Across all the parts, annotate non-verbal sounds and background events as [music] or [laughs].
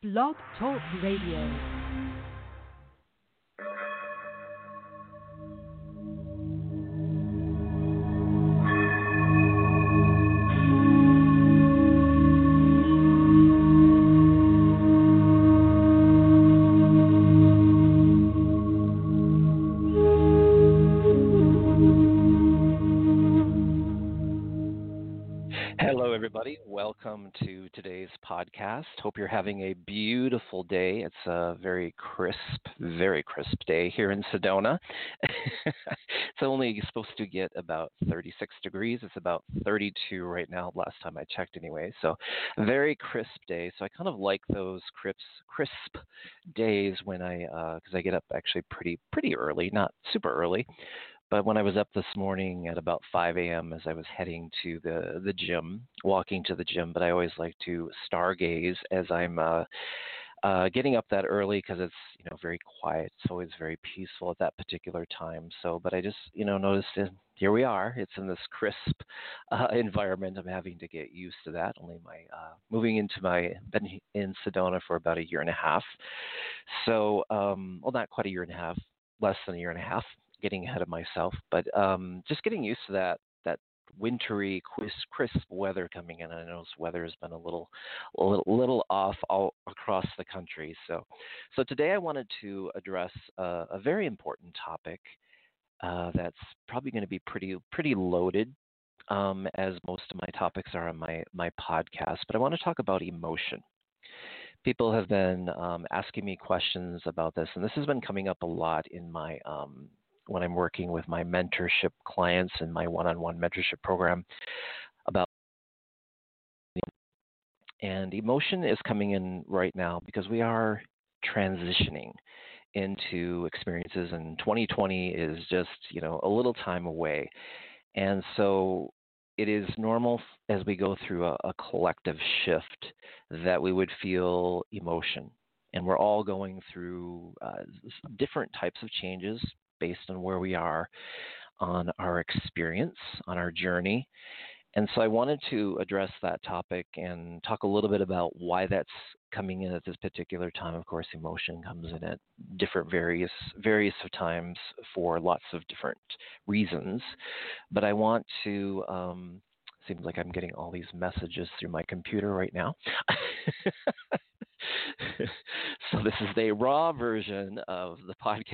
Blog Talk Radio. Having a beautiful day. It's a very crisp, very crisp day here in Sedona. [laughs] it's only supposed to get about 36 degrees. It's about 32 right now, last time I checked, anyway. So, very crisp day. So, I kind of like those crisp, crisp days when I, uh, because I get up actually pretty, pretty early, not super early. But when I was up this morning at about 5 a.m. as I was heading to the the gym, walking to the gym, but I always like to stargaze as I'm uh, uh, getting up that early because it's you know very quiet. It's always very peaceful at that particular time. So, but I just you know noticed it, here we are. It's in this crisp uh, [laughs] environment. I'm having to get used to that. Only my uh, moving into my been in Sedona for about a year and a half. So, um, well, not quite a year and a half, less than a year and a half getting ahead of myself, but um, just getting used to that that wintry, crisp, crisp weather coming in. I know this weather has been a little, a little, off all across the country. So, so today I wanted to address a, a very important topic uh, that's probably going to be pretty, pretty loaded. Um, as most of my topics are on my my podcast, but I want to talk about emotion people have been um, asking me questions about this, and this has been coming up a lot in my um, when I'm working with my mentorship clients and my one-on-one mentorship program about and emotion is coming in right now because we are transitioning into experiences and 2020 is just you know a little time away. And so it is normal as we go through a, a collective shift that we would feel emotion. And we're all going through uh, different types of changes based on where we are on our experience, on our journey. And so I wanted to address that topic and talk a little bit about why that's coming in at this particular time. Of course, emotion comes in at different various various times for lots of different reasons. But I want to um, seems like I'm getting all these messages through my computer right now. [laughs] so this is the raw version of the podcast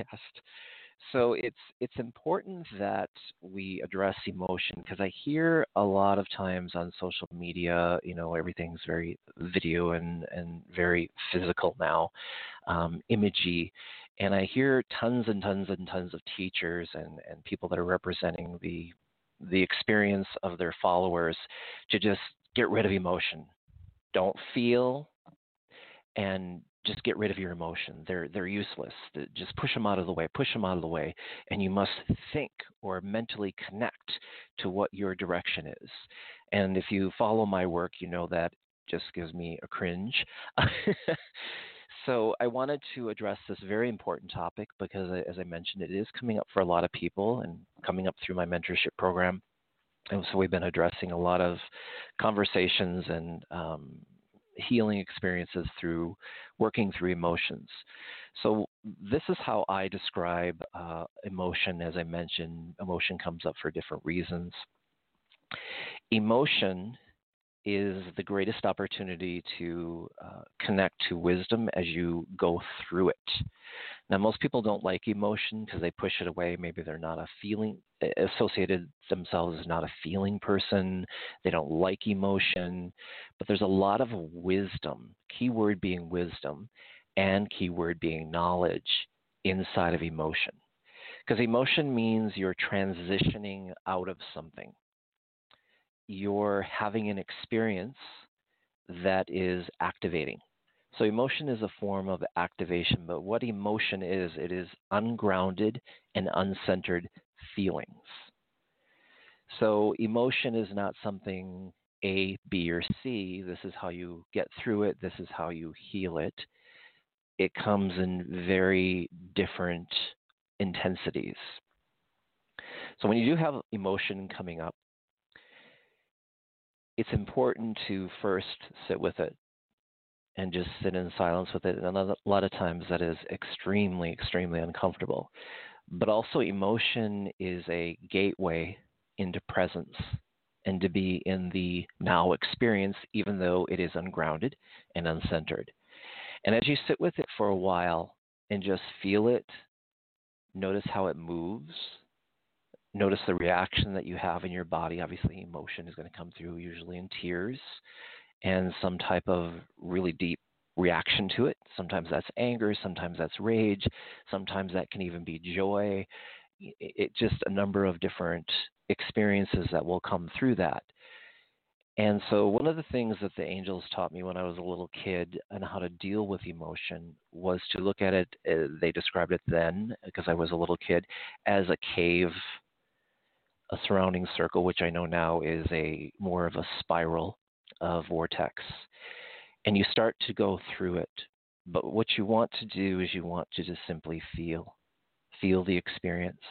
so it's it's important that we address emotion because I hear a lot of times on social media, you know, everything's very video and and very physical now, um, imagey, and I hear tons and tons and tons of teachers and and people that are representing the the experience of their followers to just get rid of emotion, don't feel, and just get rid of your emotion. They're they're useless. Just push them out of the way. Push them out of the way, and you must think or mentally connect to what your direction is. And if you follow my work, you know that just gives me a cringe. [laughs] so I wanted to address this very important topic because, as I mentioned, it is coming up for a lot of people and coming up through my mentorship program. And so we've been addressing a lot of conversations and um, healing experiences through working through emotions. So, this is how I describe uh, emotion. As I mentioned, emotion comes up for different reasons. Emotion is the greatest opportunity to uh, connect to wisdom as you go through it. Now, most people don't like emotion because they push it away. Maybe they're not a feeling associated themselves as not a feeling person. They don't like emotion, but there's a lot of wisdom. Keyword being wisdom, and keyword being knowledge inside of emotion. Because emotion means you're transitioning out of something you're having an experience that is activating. So, emotion is a form of activation, but what emotion is, it is ungrounded and uncentered feelings. So, emotion is not something A, B, or C. This is how you get through it, this is how you heal it. It comes in very different intensities. So, when you do have emotion coming up, it's important to first sit with it and just sit in silence with it. And a lot of times that is extremely, extremely uncomfortable. But also, emotion is a gateway into presence and to be in the now experience, even though it is ungrounded and uncentered. And as you sit with it for a while and just feel it, notice how it moves. Notice the reaction that you have in your body. Obviously, emotion is going to come through, usually in tears and some type of really deep reaction to it. Sometimes that's anger, sometimes that's rage, sometimes that can even be joy. It just a number of different experiences that will come through that. And so, one of the things that the angels taught me when I was a little kid on how to deal with emotion was to look at it, uh, they described it then, because I was a little kid, as a cave, a surrounding circle, which I know now is a more of a spiral uh, vortex. And you start to go through it. But what you want to do is you want to just simply feel, feel the experience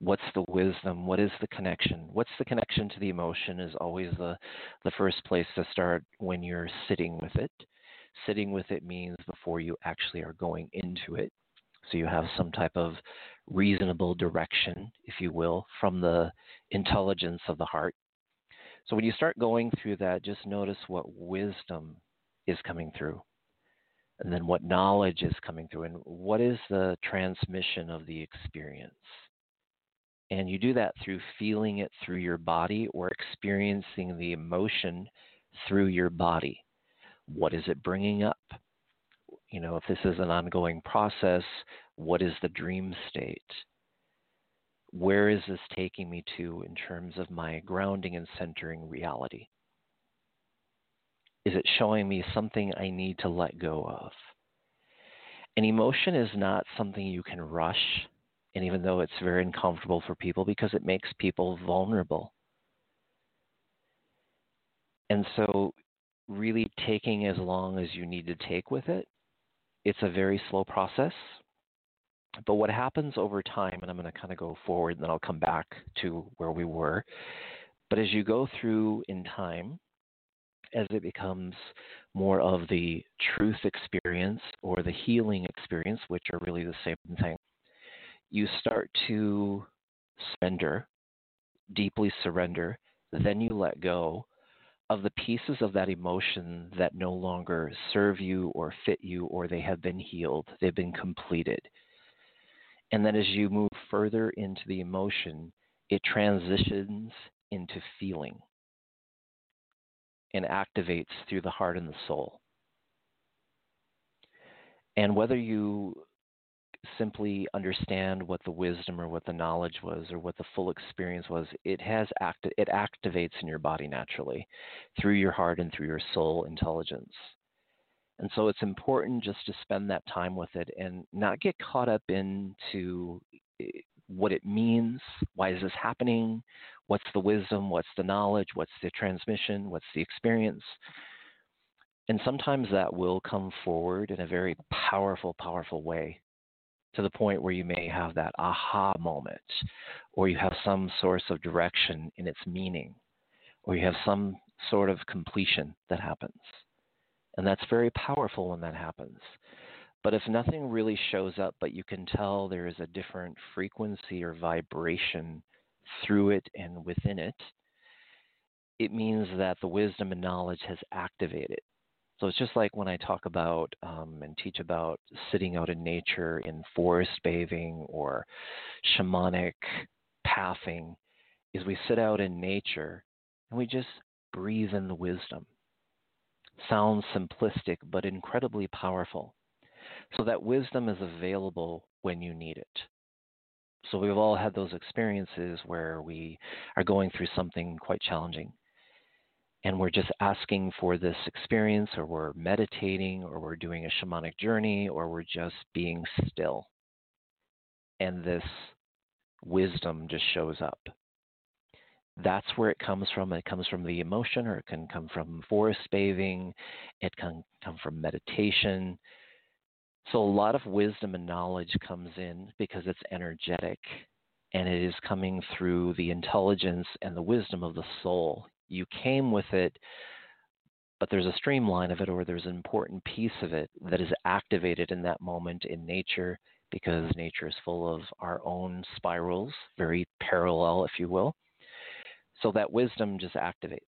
what's the wisdom what is the connection what's the connection to the emotion is always the the first place to start when you're sitting with it sitting with it means before you actually are going into it so you have some type of reasonable direction if you will from the intelligence of the heart so when you start going through that just notice what wisdom is coming through and then what knowledge is coming through and what is the transmission of the experience and you do that through feeling it through your body or experiencing the emotion through your body. What is it bringing up? You know, if this is an ongoing process, what is the dream state? Where is this taking me to in terms of my grounding and centering reality? Is it showing me something I need to let go of? An emotion is not something you can rush and even though it's very uncomfortable for people because it makes people vulnerable. And so, really taking as long as you need to take with it, it's a very slow process. But what happens over time, and I'm going to kind of go forward and then I'll come back to where we were. But as you go through in time, as it becomes more of the truth experience or the healing experience, which are really the same thing, you start to surrender, deeply surrender, then you let go of the pieces of that emotion that no longer serve you or fit you or they have been healed, they've been completed. And then as you move further into the emotion, it transitions into feeling and activates through the heart and the soul. And whether you simply understand what the wisdom or what the knowledge was or what the full experience was it has act it activates in your body naturally through your heart and through your soul intelligence. And so it's important just to spend that time with it and not get caught up into eh, what it means why is this happening what's the wisdom what's the knowledge what's the transmission what's the experience. And sometimes that will come forward in a very powerful, powerful way to the point where you may have that aha moment, or you have some source of direction in its meaning, or you have some sort of completion that happens. And that's very powerful when that happens. But if nothing really shows up, but you can tell there is a different frequency or vibration through it and within it, it means that the wisdom and knowledge has activated. So it's just like when I talk about um, and teach about sitting out in nature in forest bathing or shamanic pathing, is we sit out in nature and we just breathe in the wisdom. Sounds simplistic, but incredibly powerful. So that wisdom is available when you need it. So we've all had those experiences where we are going through something quite challenging and we're just asking for this experience, or we're meditating, or we're doing a shamanic journey, or we're just being still. And this wisdom just shows up. That's where it comes from. It comes from the emotion, or it can come from forest bathing, it can come from meditation. So, a lot of wisdom and knowledge comes in because it's energetic and it is coming through the intelligence and the wisdom of the soul you came with it but there's a streamline of it or there's an important piece of it that is activated in that moment in nature because nature is full of our own spirals, very parallel, if you will. So that wisdom just activates.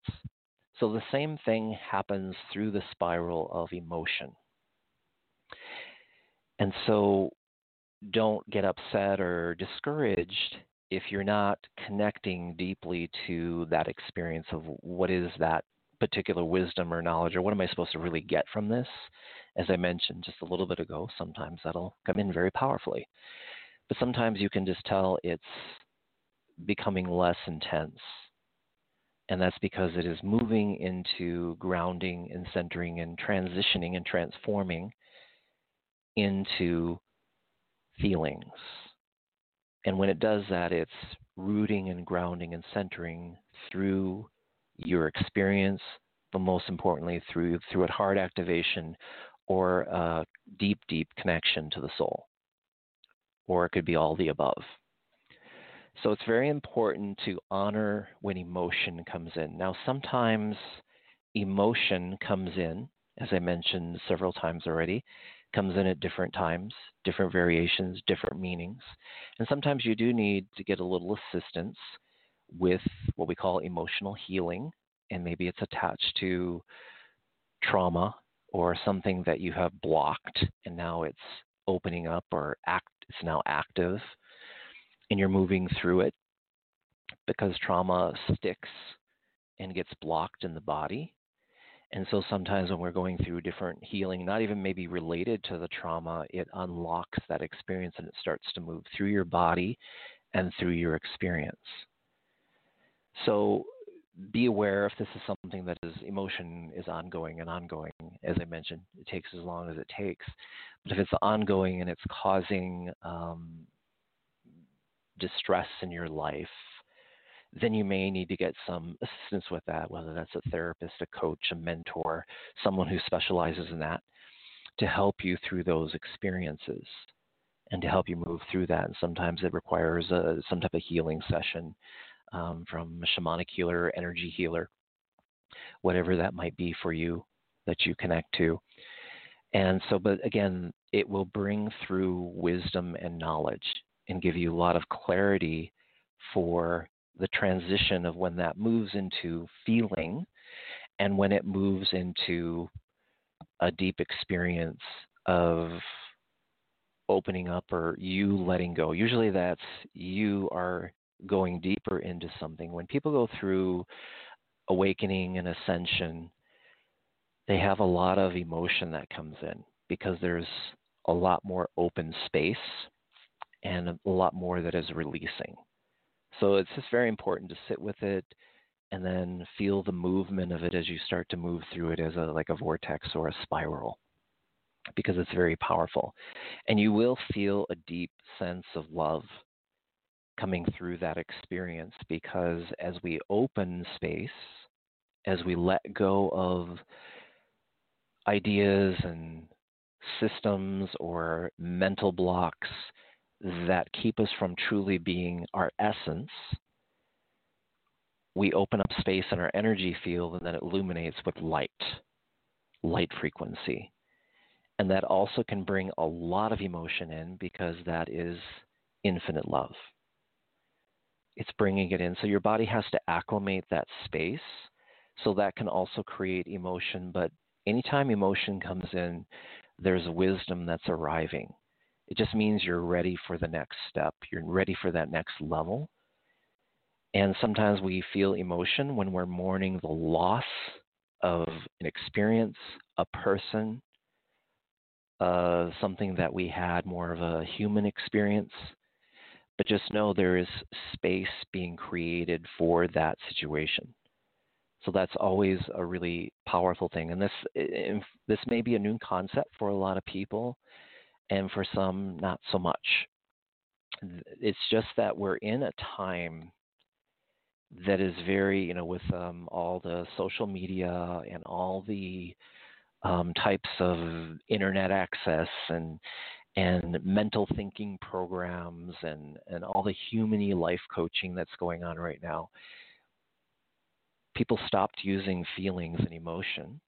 So the same thing happens through the spiral of emotion. And so don't get upset or discouraged if you're not connecting deeply to that experience of what is that particular wisdom or knowledge or what am I supposed to really get from this? As I mentioned just a little bit ago, sometimes that'll come in very powerfully. But sometimes you can just tell it's becoming less intense. And that's because it is moving into grounding and centering and transitioning and transforming into feelings. And when it does that, it's rooting and grounding and centering through your experience, but most importantly through through a heart activation or a deep, deep connection to the soul. Or it could be all the above. So it's very important to honor when emotion comes in. Now, sometimes emotion comes in, as I mentioned several times already, comes in at different times, different variations, different meanings. And sometimes you do need to get a little assistance with what we call emotional healing, and maybe it's attached to trauma or something that you have blocked and now it's opening up or act it's now active and you're moving through it because trauma sticks and gets blocked in the body and so sometimes when we're going through different healing, not even maybe related to the trauma, it unlocks that experience and it starts to move through your body and through your experience. So be aware if this is something that is emotion is ongoing and ongoing. As I mentioned, it takes as long as it takes. But if it's ongoing and it's causing um, distress in your life, then you may need to get some assistance with that, whether that's a therapist, a coach, a mentor, someone who specializes in that to help you through those experiences and to help you move through that. And sometimes it requires a, some type of healing session um, from a shamanic healer, energy healer, whatever that might be for you that you connect to. And so, but again, it will bring through wisdom and knowledge and give you a lot of clarity for the transition of when that moves into feeling and when it moves into a deep experience of opening up or you letting go. Usually that's you are going deeper into something. When people go through awakening and ascension, they have a lot of emotion that comes in because there's a lot more open space and a lot more that is releasing. So it's just very important to sit with it and then feel the movement of it as you start to move through it as a like a vortex or a spiral because it's very powerful. And you will feel a deep sense of love coming through that experience because as we open space, as we let go of ideas and systems or mental blocks that keep us from truly being our essence, we open up space in our energy field and then it illuminates with light, light frequency. And that also can bring a lot of emotion in because that is infinite love. It's bringing it in. So your body has to acclimate that space. So that can also create emotion. But anytime emotion comes in, there's wisdom that's arriving. It just means you're ready for the next step. You're ready for that next level. And sometimes we feel emotion when we're mourning the loss of an experience, a person, uh, something that we had more of a human experience. But just know there is space being created for that situation. So that's always a really powerful thing. And this this may be a new concept for a lot of people and for some, not so much. It's just that we're in a time that is very, you know, with um, all the social media and all the um, types of internet access and and mental thinking programs and and all the humany life coaching that's going on right now. People stopped using feelings and emotion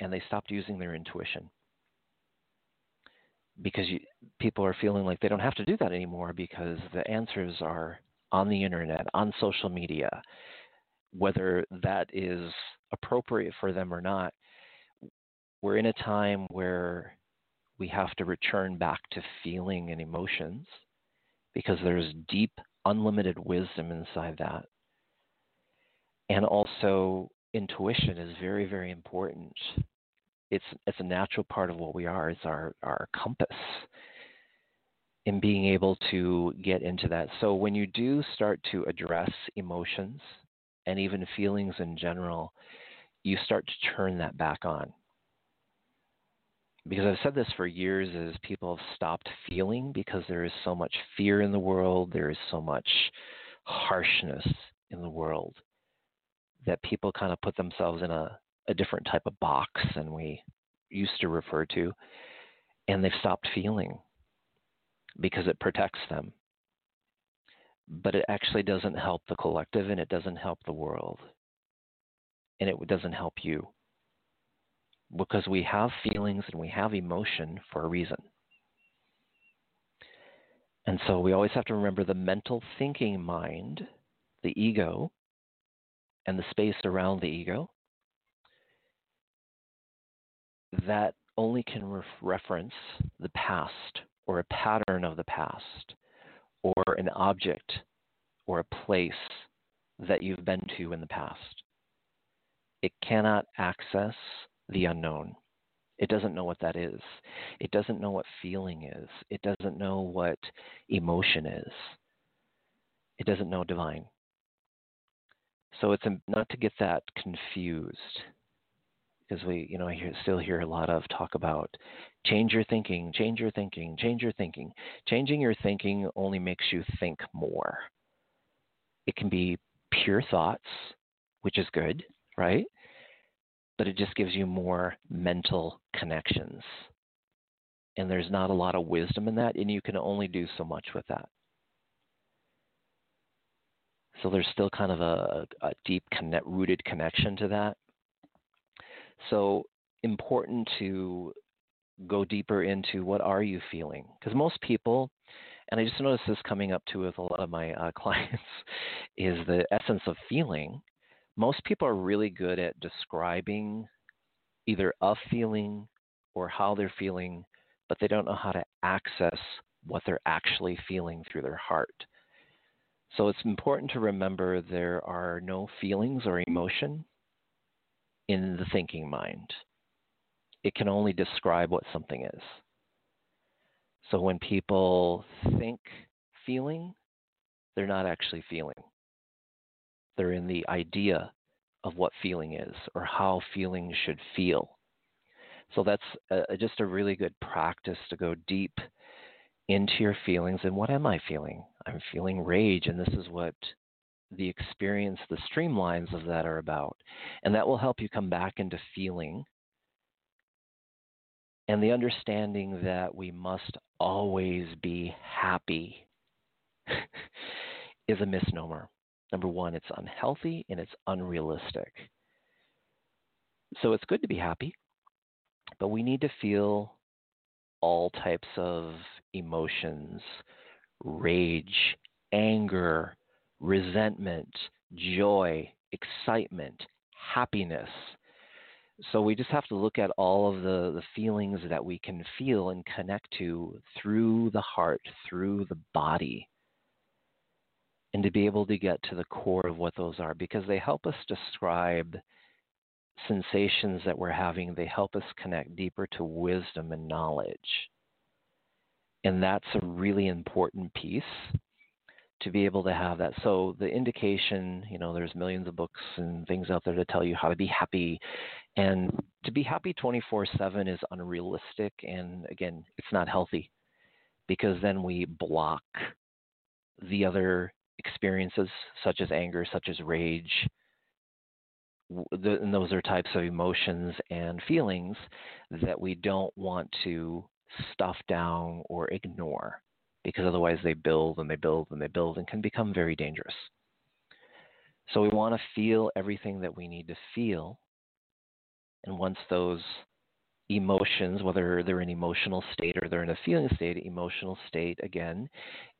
and they stopped using their intuition because you, people are feeling like they don't have to do that anymore because the answers are on the internet, on social media, whether that is appropriate for them or not. We're in a time where we have to return back to feeling and emotions because there's deep, unlimited wisdom inside that. And also, intuition is very, very important. It's, it's a natural part of what we are, it's our, our compass in being able to get into that. So, when you do start to address emotions and even feelings in general, you start to turn that back on because I've said this for years is people have stopped feeling because there is so much fear in the world, there is so much harshness in the world that people kind of put themselves in a, a different type of box than we used to refer to, and they've stopped feeling because it protects them. But it actually doesn't help the collective and it doesn't help the world. And it doesn't help you because we have feelings and we have emotion for a reason. And so we always have to remember the mental thinking mind, the ego, and the space around the ego. That only can re- reference the past or a pattern of the past or an object or a place that you've been to in the past. It cannot access the unknown. It doesn't know what that is. It doesn't know what feeling is. It doesn't know what emotion is. It doesn't know divine. So it's not to get that confused because we, you know, I hear, still hear a lot of talk about change your thinking, change your thinking, change your thinking. Changing your thinking only makes you think more. It can be pure thoughts, which is good, right? but it just gives you more mental connections. And there's not a lot of wisdom in that, and you can only do so much with that. So there's still kind of a, a deep connect, rooted connection to that. So important to go deeper into what are you feeling? Because most people, and I just noticed this coming up too with a lot of my uh, [laughs] clients, is the essence of feeling most people are really good at describing either a feeling or how they're feeling, but they don't know how to access what they're actually feeling through their heart. So it's important to remember there are no feelings or emotion in the thinking mind. It can only describe what something is. So when people think feeling, they're not actually feeling. They're in the idea of what feeling is or how feeling should feel. So that's a, just a really good practice to go deep into your feelings and what am I feeling? I'm feeling rage, and this is what the experience, the streamlines of that are about. And that will help you come back into feeling and the understanding that we must always be happy [laughs] is a misnomer. Number one, it's unhealthy and it's unrealistic. So it's good to be happy, but we need to feel all types of emotions rage, anger, resentment, joy, excitement, happiness. So we just have to look at all of the, the feelings that we can feel and connect to through the heart, through the body and to be able to get to the core of what those are because they help us describe sensations that we're having. They help us connect deeper to wisdom and knowledge. And that's a really important piece to be able to have that. So the indication, you know, there's millions of books and things out there to tell you how to be happy. And to be happy 24/7 is unrealistic and again, it's not healthy because then we block the other experiences such as anger, such as rage. And those are types of emotions and feelings that we don't want to stuff down or ignore because otherwise they build and they build and they build and can become very dangerous. So we want to feel everything that we need to feel And once those emotions, whether they're in emotional state or they're in a feeling state, emotional state again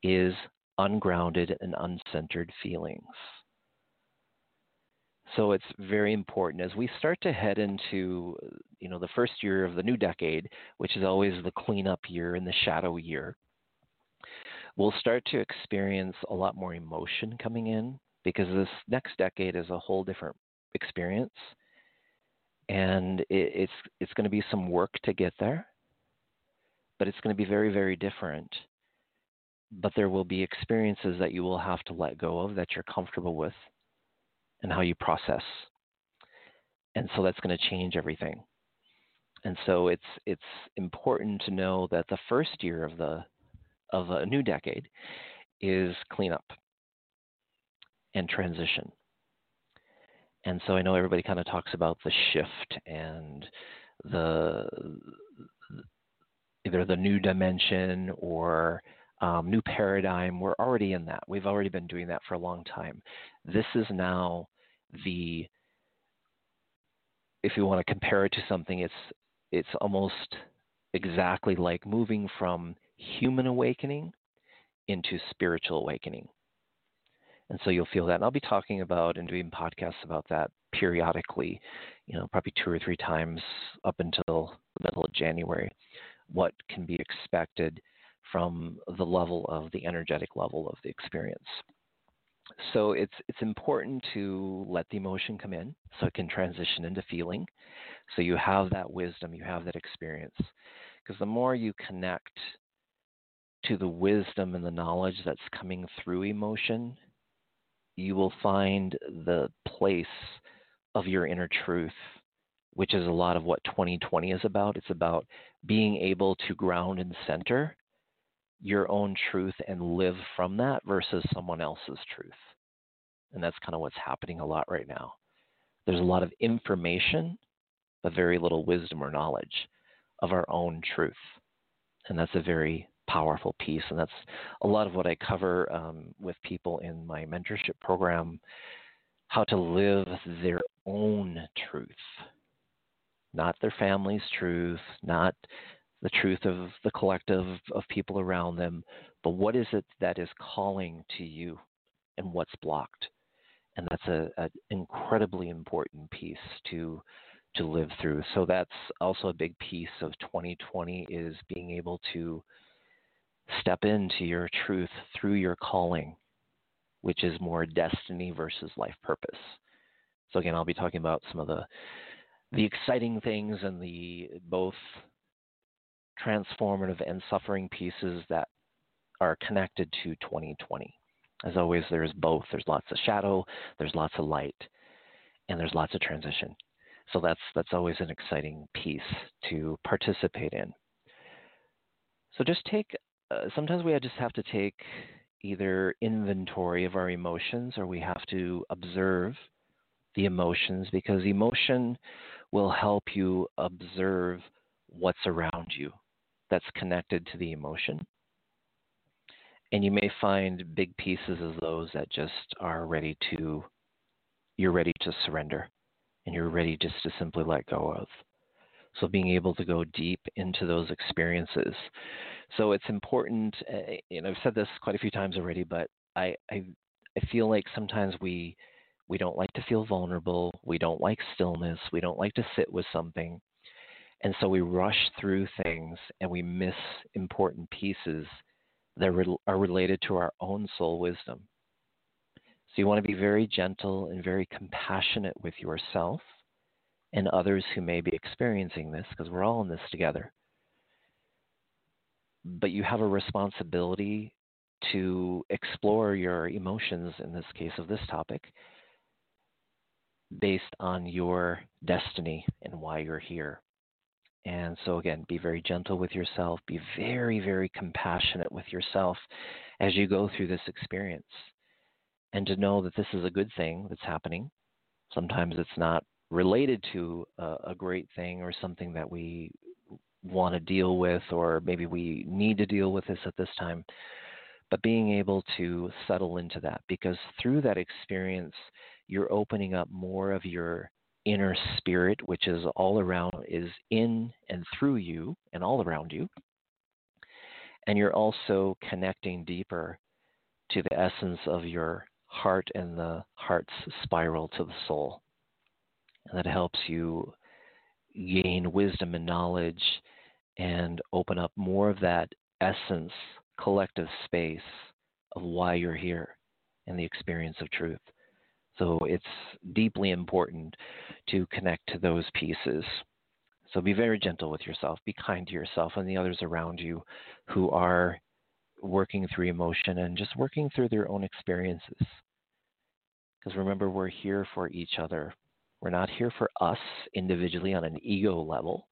is ungrounded and uncentered feelings. So it's very important as we start to head into you know the first year of the new decade, which is always the cleanup year and the shadow year. We'll start to experience a lot more emotion coming in because this next decade is a whole different experience and it, it's it's going to be some work to get there, but it's going to be very very different. But there will be experiences that you will have to let go of that you're comfortable with, and how you process. And so that's going to change everything. And so it's it's important to know that the first year of the of a new decade is cleanup and transition. And so I know everybody kind of talks about the shift and the either the new dimension or um, new paradigm. We're already in that. We've already been doing that for a long time. This is now the if you want to compare it to something, it's it's almost exactly like moving from human awakening into spiritual awakening. And so you'll feel that. And I'll be talking about and doing podcasts about that periodically, you know, probably two or three times up until the middle of January, what can be expected from the level of the energetic level of the experience. So it's it's important to let the emotion come in so it can transition into feeling. So you have that wisdom, you have that experience. Because the more you connect to the wisdom and the knowledge that's coming through emotion, you will find the place of your inner truth, which is a lot of what 2020 is about. It's about being able to ground and center your own truth and live from that versus someone else's truth. And that's kind of what's happening a lot right now. There's a lot of information, but very little wisdom or knowledge of our own truth. And that's a very powerful piece. And that's a lot of what I cover um, with people in my mentorship program how to live their own truth, not their family's truth, not the truth of the collective of people around them, but what is it that is calling to you and what's blocked? And that's an incredibly important piece to to live through. So that's also a big piece of 2020 is being able to step into your truth through your calling, which is more destiny versus life purpose. So again, I'll be talking about some of the the exciting things and the both transformative and suffering pieces that are connected to 2020. As always, there's both. There's lots of shadow, there's lots of light, and there's lots of transition. So that's that's always an exciting piece to participate in. So just take uh, sometimes we just have to take either inventory of our emotions or we have to observe the emotions because emotion will help you observe what's around you that's connected to the emotion. And you may find big pieces of those that just are ready to, you're ready to surrender and you're ready just to simply let go of. So being able to go deep into those experiences. So it's important, and uh, I've said this quite a few times already, but I, I, I feel like sometimes we, we don't like to feel vulnerable. We don't like stillness. We don't like to sit with something. And so we rush through things and we miss important pieces that are related to our own soul wisdom. So you want to be very gentle and very compassionate with yourself and others who may be experiencing this because we're all in this together. But you have a responsibility to explore your emotions in this case of this topic based on your destiny and why you're here. And so, again, be very gentle with yourself, be very, very compassionate with yourself as you go through this experience. And to know that this is a good thing that's happening. Sometimes it's not related to a, a great thing or something that we want to deal with, or maybe we need to deal with this at this time. But being able to settle into that, because through that experience, you're opening up more of your inner spirit, which is all around, is in and through you and all around you. And you're also connecting deeper to the essence of your heart and the heart's spiral to the soul. That helps you gain wisdom and knowledge and open up more of that essence, collective space of why you're here and the experience of truth. So it's deeply important to connect to those pieces. So be very gentle with yourself, be kind to yourself and the others around you who are working through emotion and just working through their own experiences. Because remember, we're here for each other. We're not here for us individually on an ego level.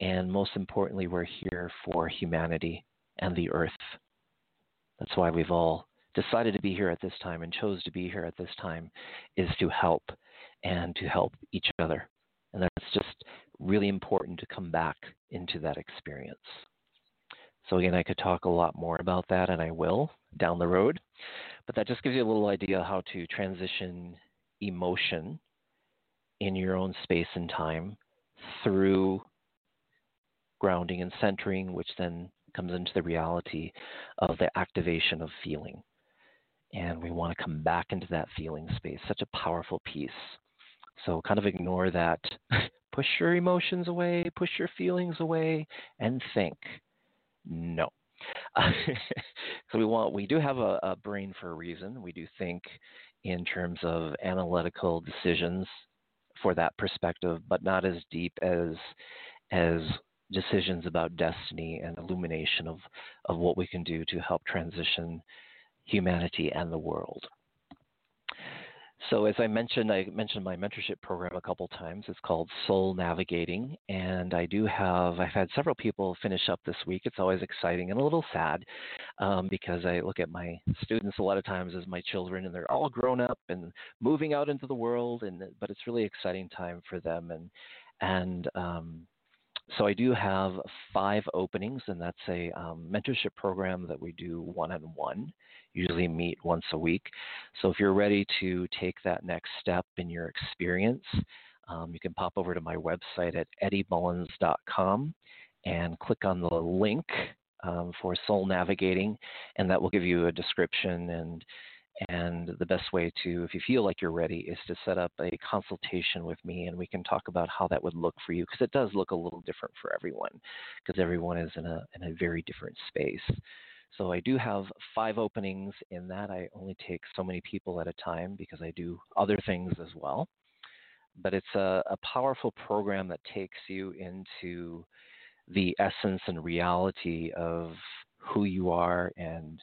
And most importantly, we're here for humanity and the earth. That's why we've all decided to be here at this time and chose to be here at this time is to help and to help each other. And that's just really important to come back into that experience. So, again, I could talk a lot more about that, and I will down the road. But that just gives you a little idea how to transition emotion in your own space and time through grounding and centering, which then comes into the reality of the activation of feeling. And we want to come back into that feeling space, such a powerful piece. So kind of ignore that. [laughs] push your emotions away, push your feelings away, and think. No. [laughs] so we want we do have a, a brain for a reason. We do think in terms of analytical decisions for that perspective, but not as deep as as decisions about destiny and illumination of, of what we can do to help transition humanity and the world. So, as I mentioned, I mentioned my mentorship program a couple times. It's called Soul Navigating, and I do have. I've had several people finish up this week. It's always exciting and a little sad um, because I look at my students a lot of times as my children, and they're all grown up and moving out into the world. And but it's really exciting time for them, and and um, so I do have five openings, and that's a um, mentorship program that we do one on one usually meet once a week. So if you're ready to take that next step in your experience, um, you can pop over to my website at eddiemullins.com and click on the link um, for Soul Navigating, and that will give you a description and and the best way to, if you feel like you're ready, is to set up a consultation with me and we can talk about how that would look for you because it does look a little different for everyone because everyone is in a, in a very different space. So I do have five openings in that. I only take so many people at a time because I do other things as well. But it's a, a powerful program that takes you into the essence and reality of who you are and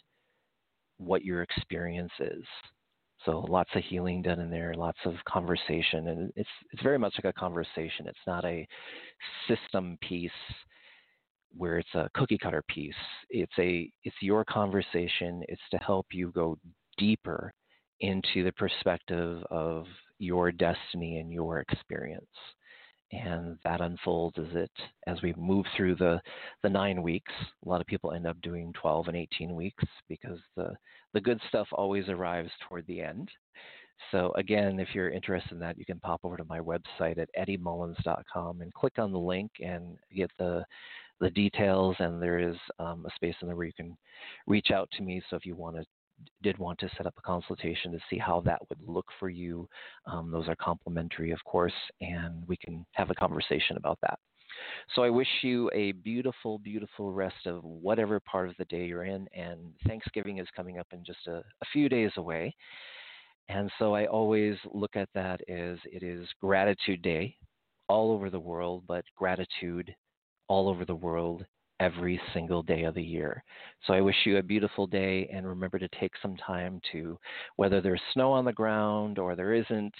what your experience is. So lots of healing done in there, lots of conversation, and it's it's very much like a conversation. It's not a system piece where it's a cookie cutter piece. It's a it's your conversation. It's to help you go deeper into the perspective of your destiny and your experience. And that unfolds as it as we move through the the nine weeks. A lot of people end up doing 12 and 18 weeks because the the good stuff always arrives toward the end. So again, if you're interested in that, you can pop over to my website at eddiemullins.com and click on the link and get the the details, and there is um, a space in there where you can reach out to me. So if you want to did want to set up a consultation to see how that would look for you, um, those are complimentary, of course, and we can have a conversation about that. So I wish you a beautiful, beautiful rest of whatever part of the day you're in, and Thanksgiving is coming up in just a, a few days away. And so I always look at that as it is Gratitude Day all over the world, but gratitude all over the world every single day of the year. So I wish you a beautiful day and remember to take some time to, whether there's snow on the ground or there isn't,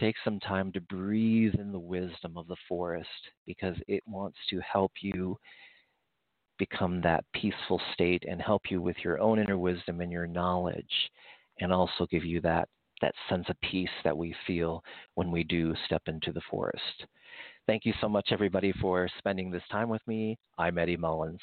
take some time to breathe in the wisdom of the forest because it wants to help you become that peaceful state and help you with your own inner wisdom and your knowledge and also give you that that sense of peace that we feel when we do step into the forest. Thank you so much, everybody, for spending this time with me. I'm Eddie Mullins.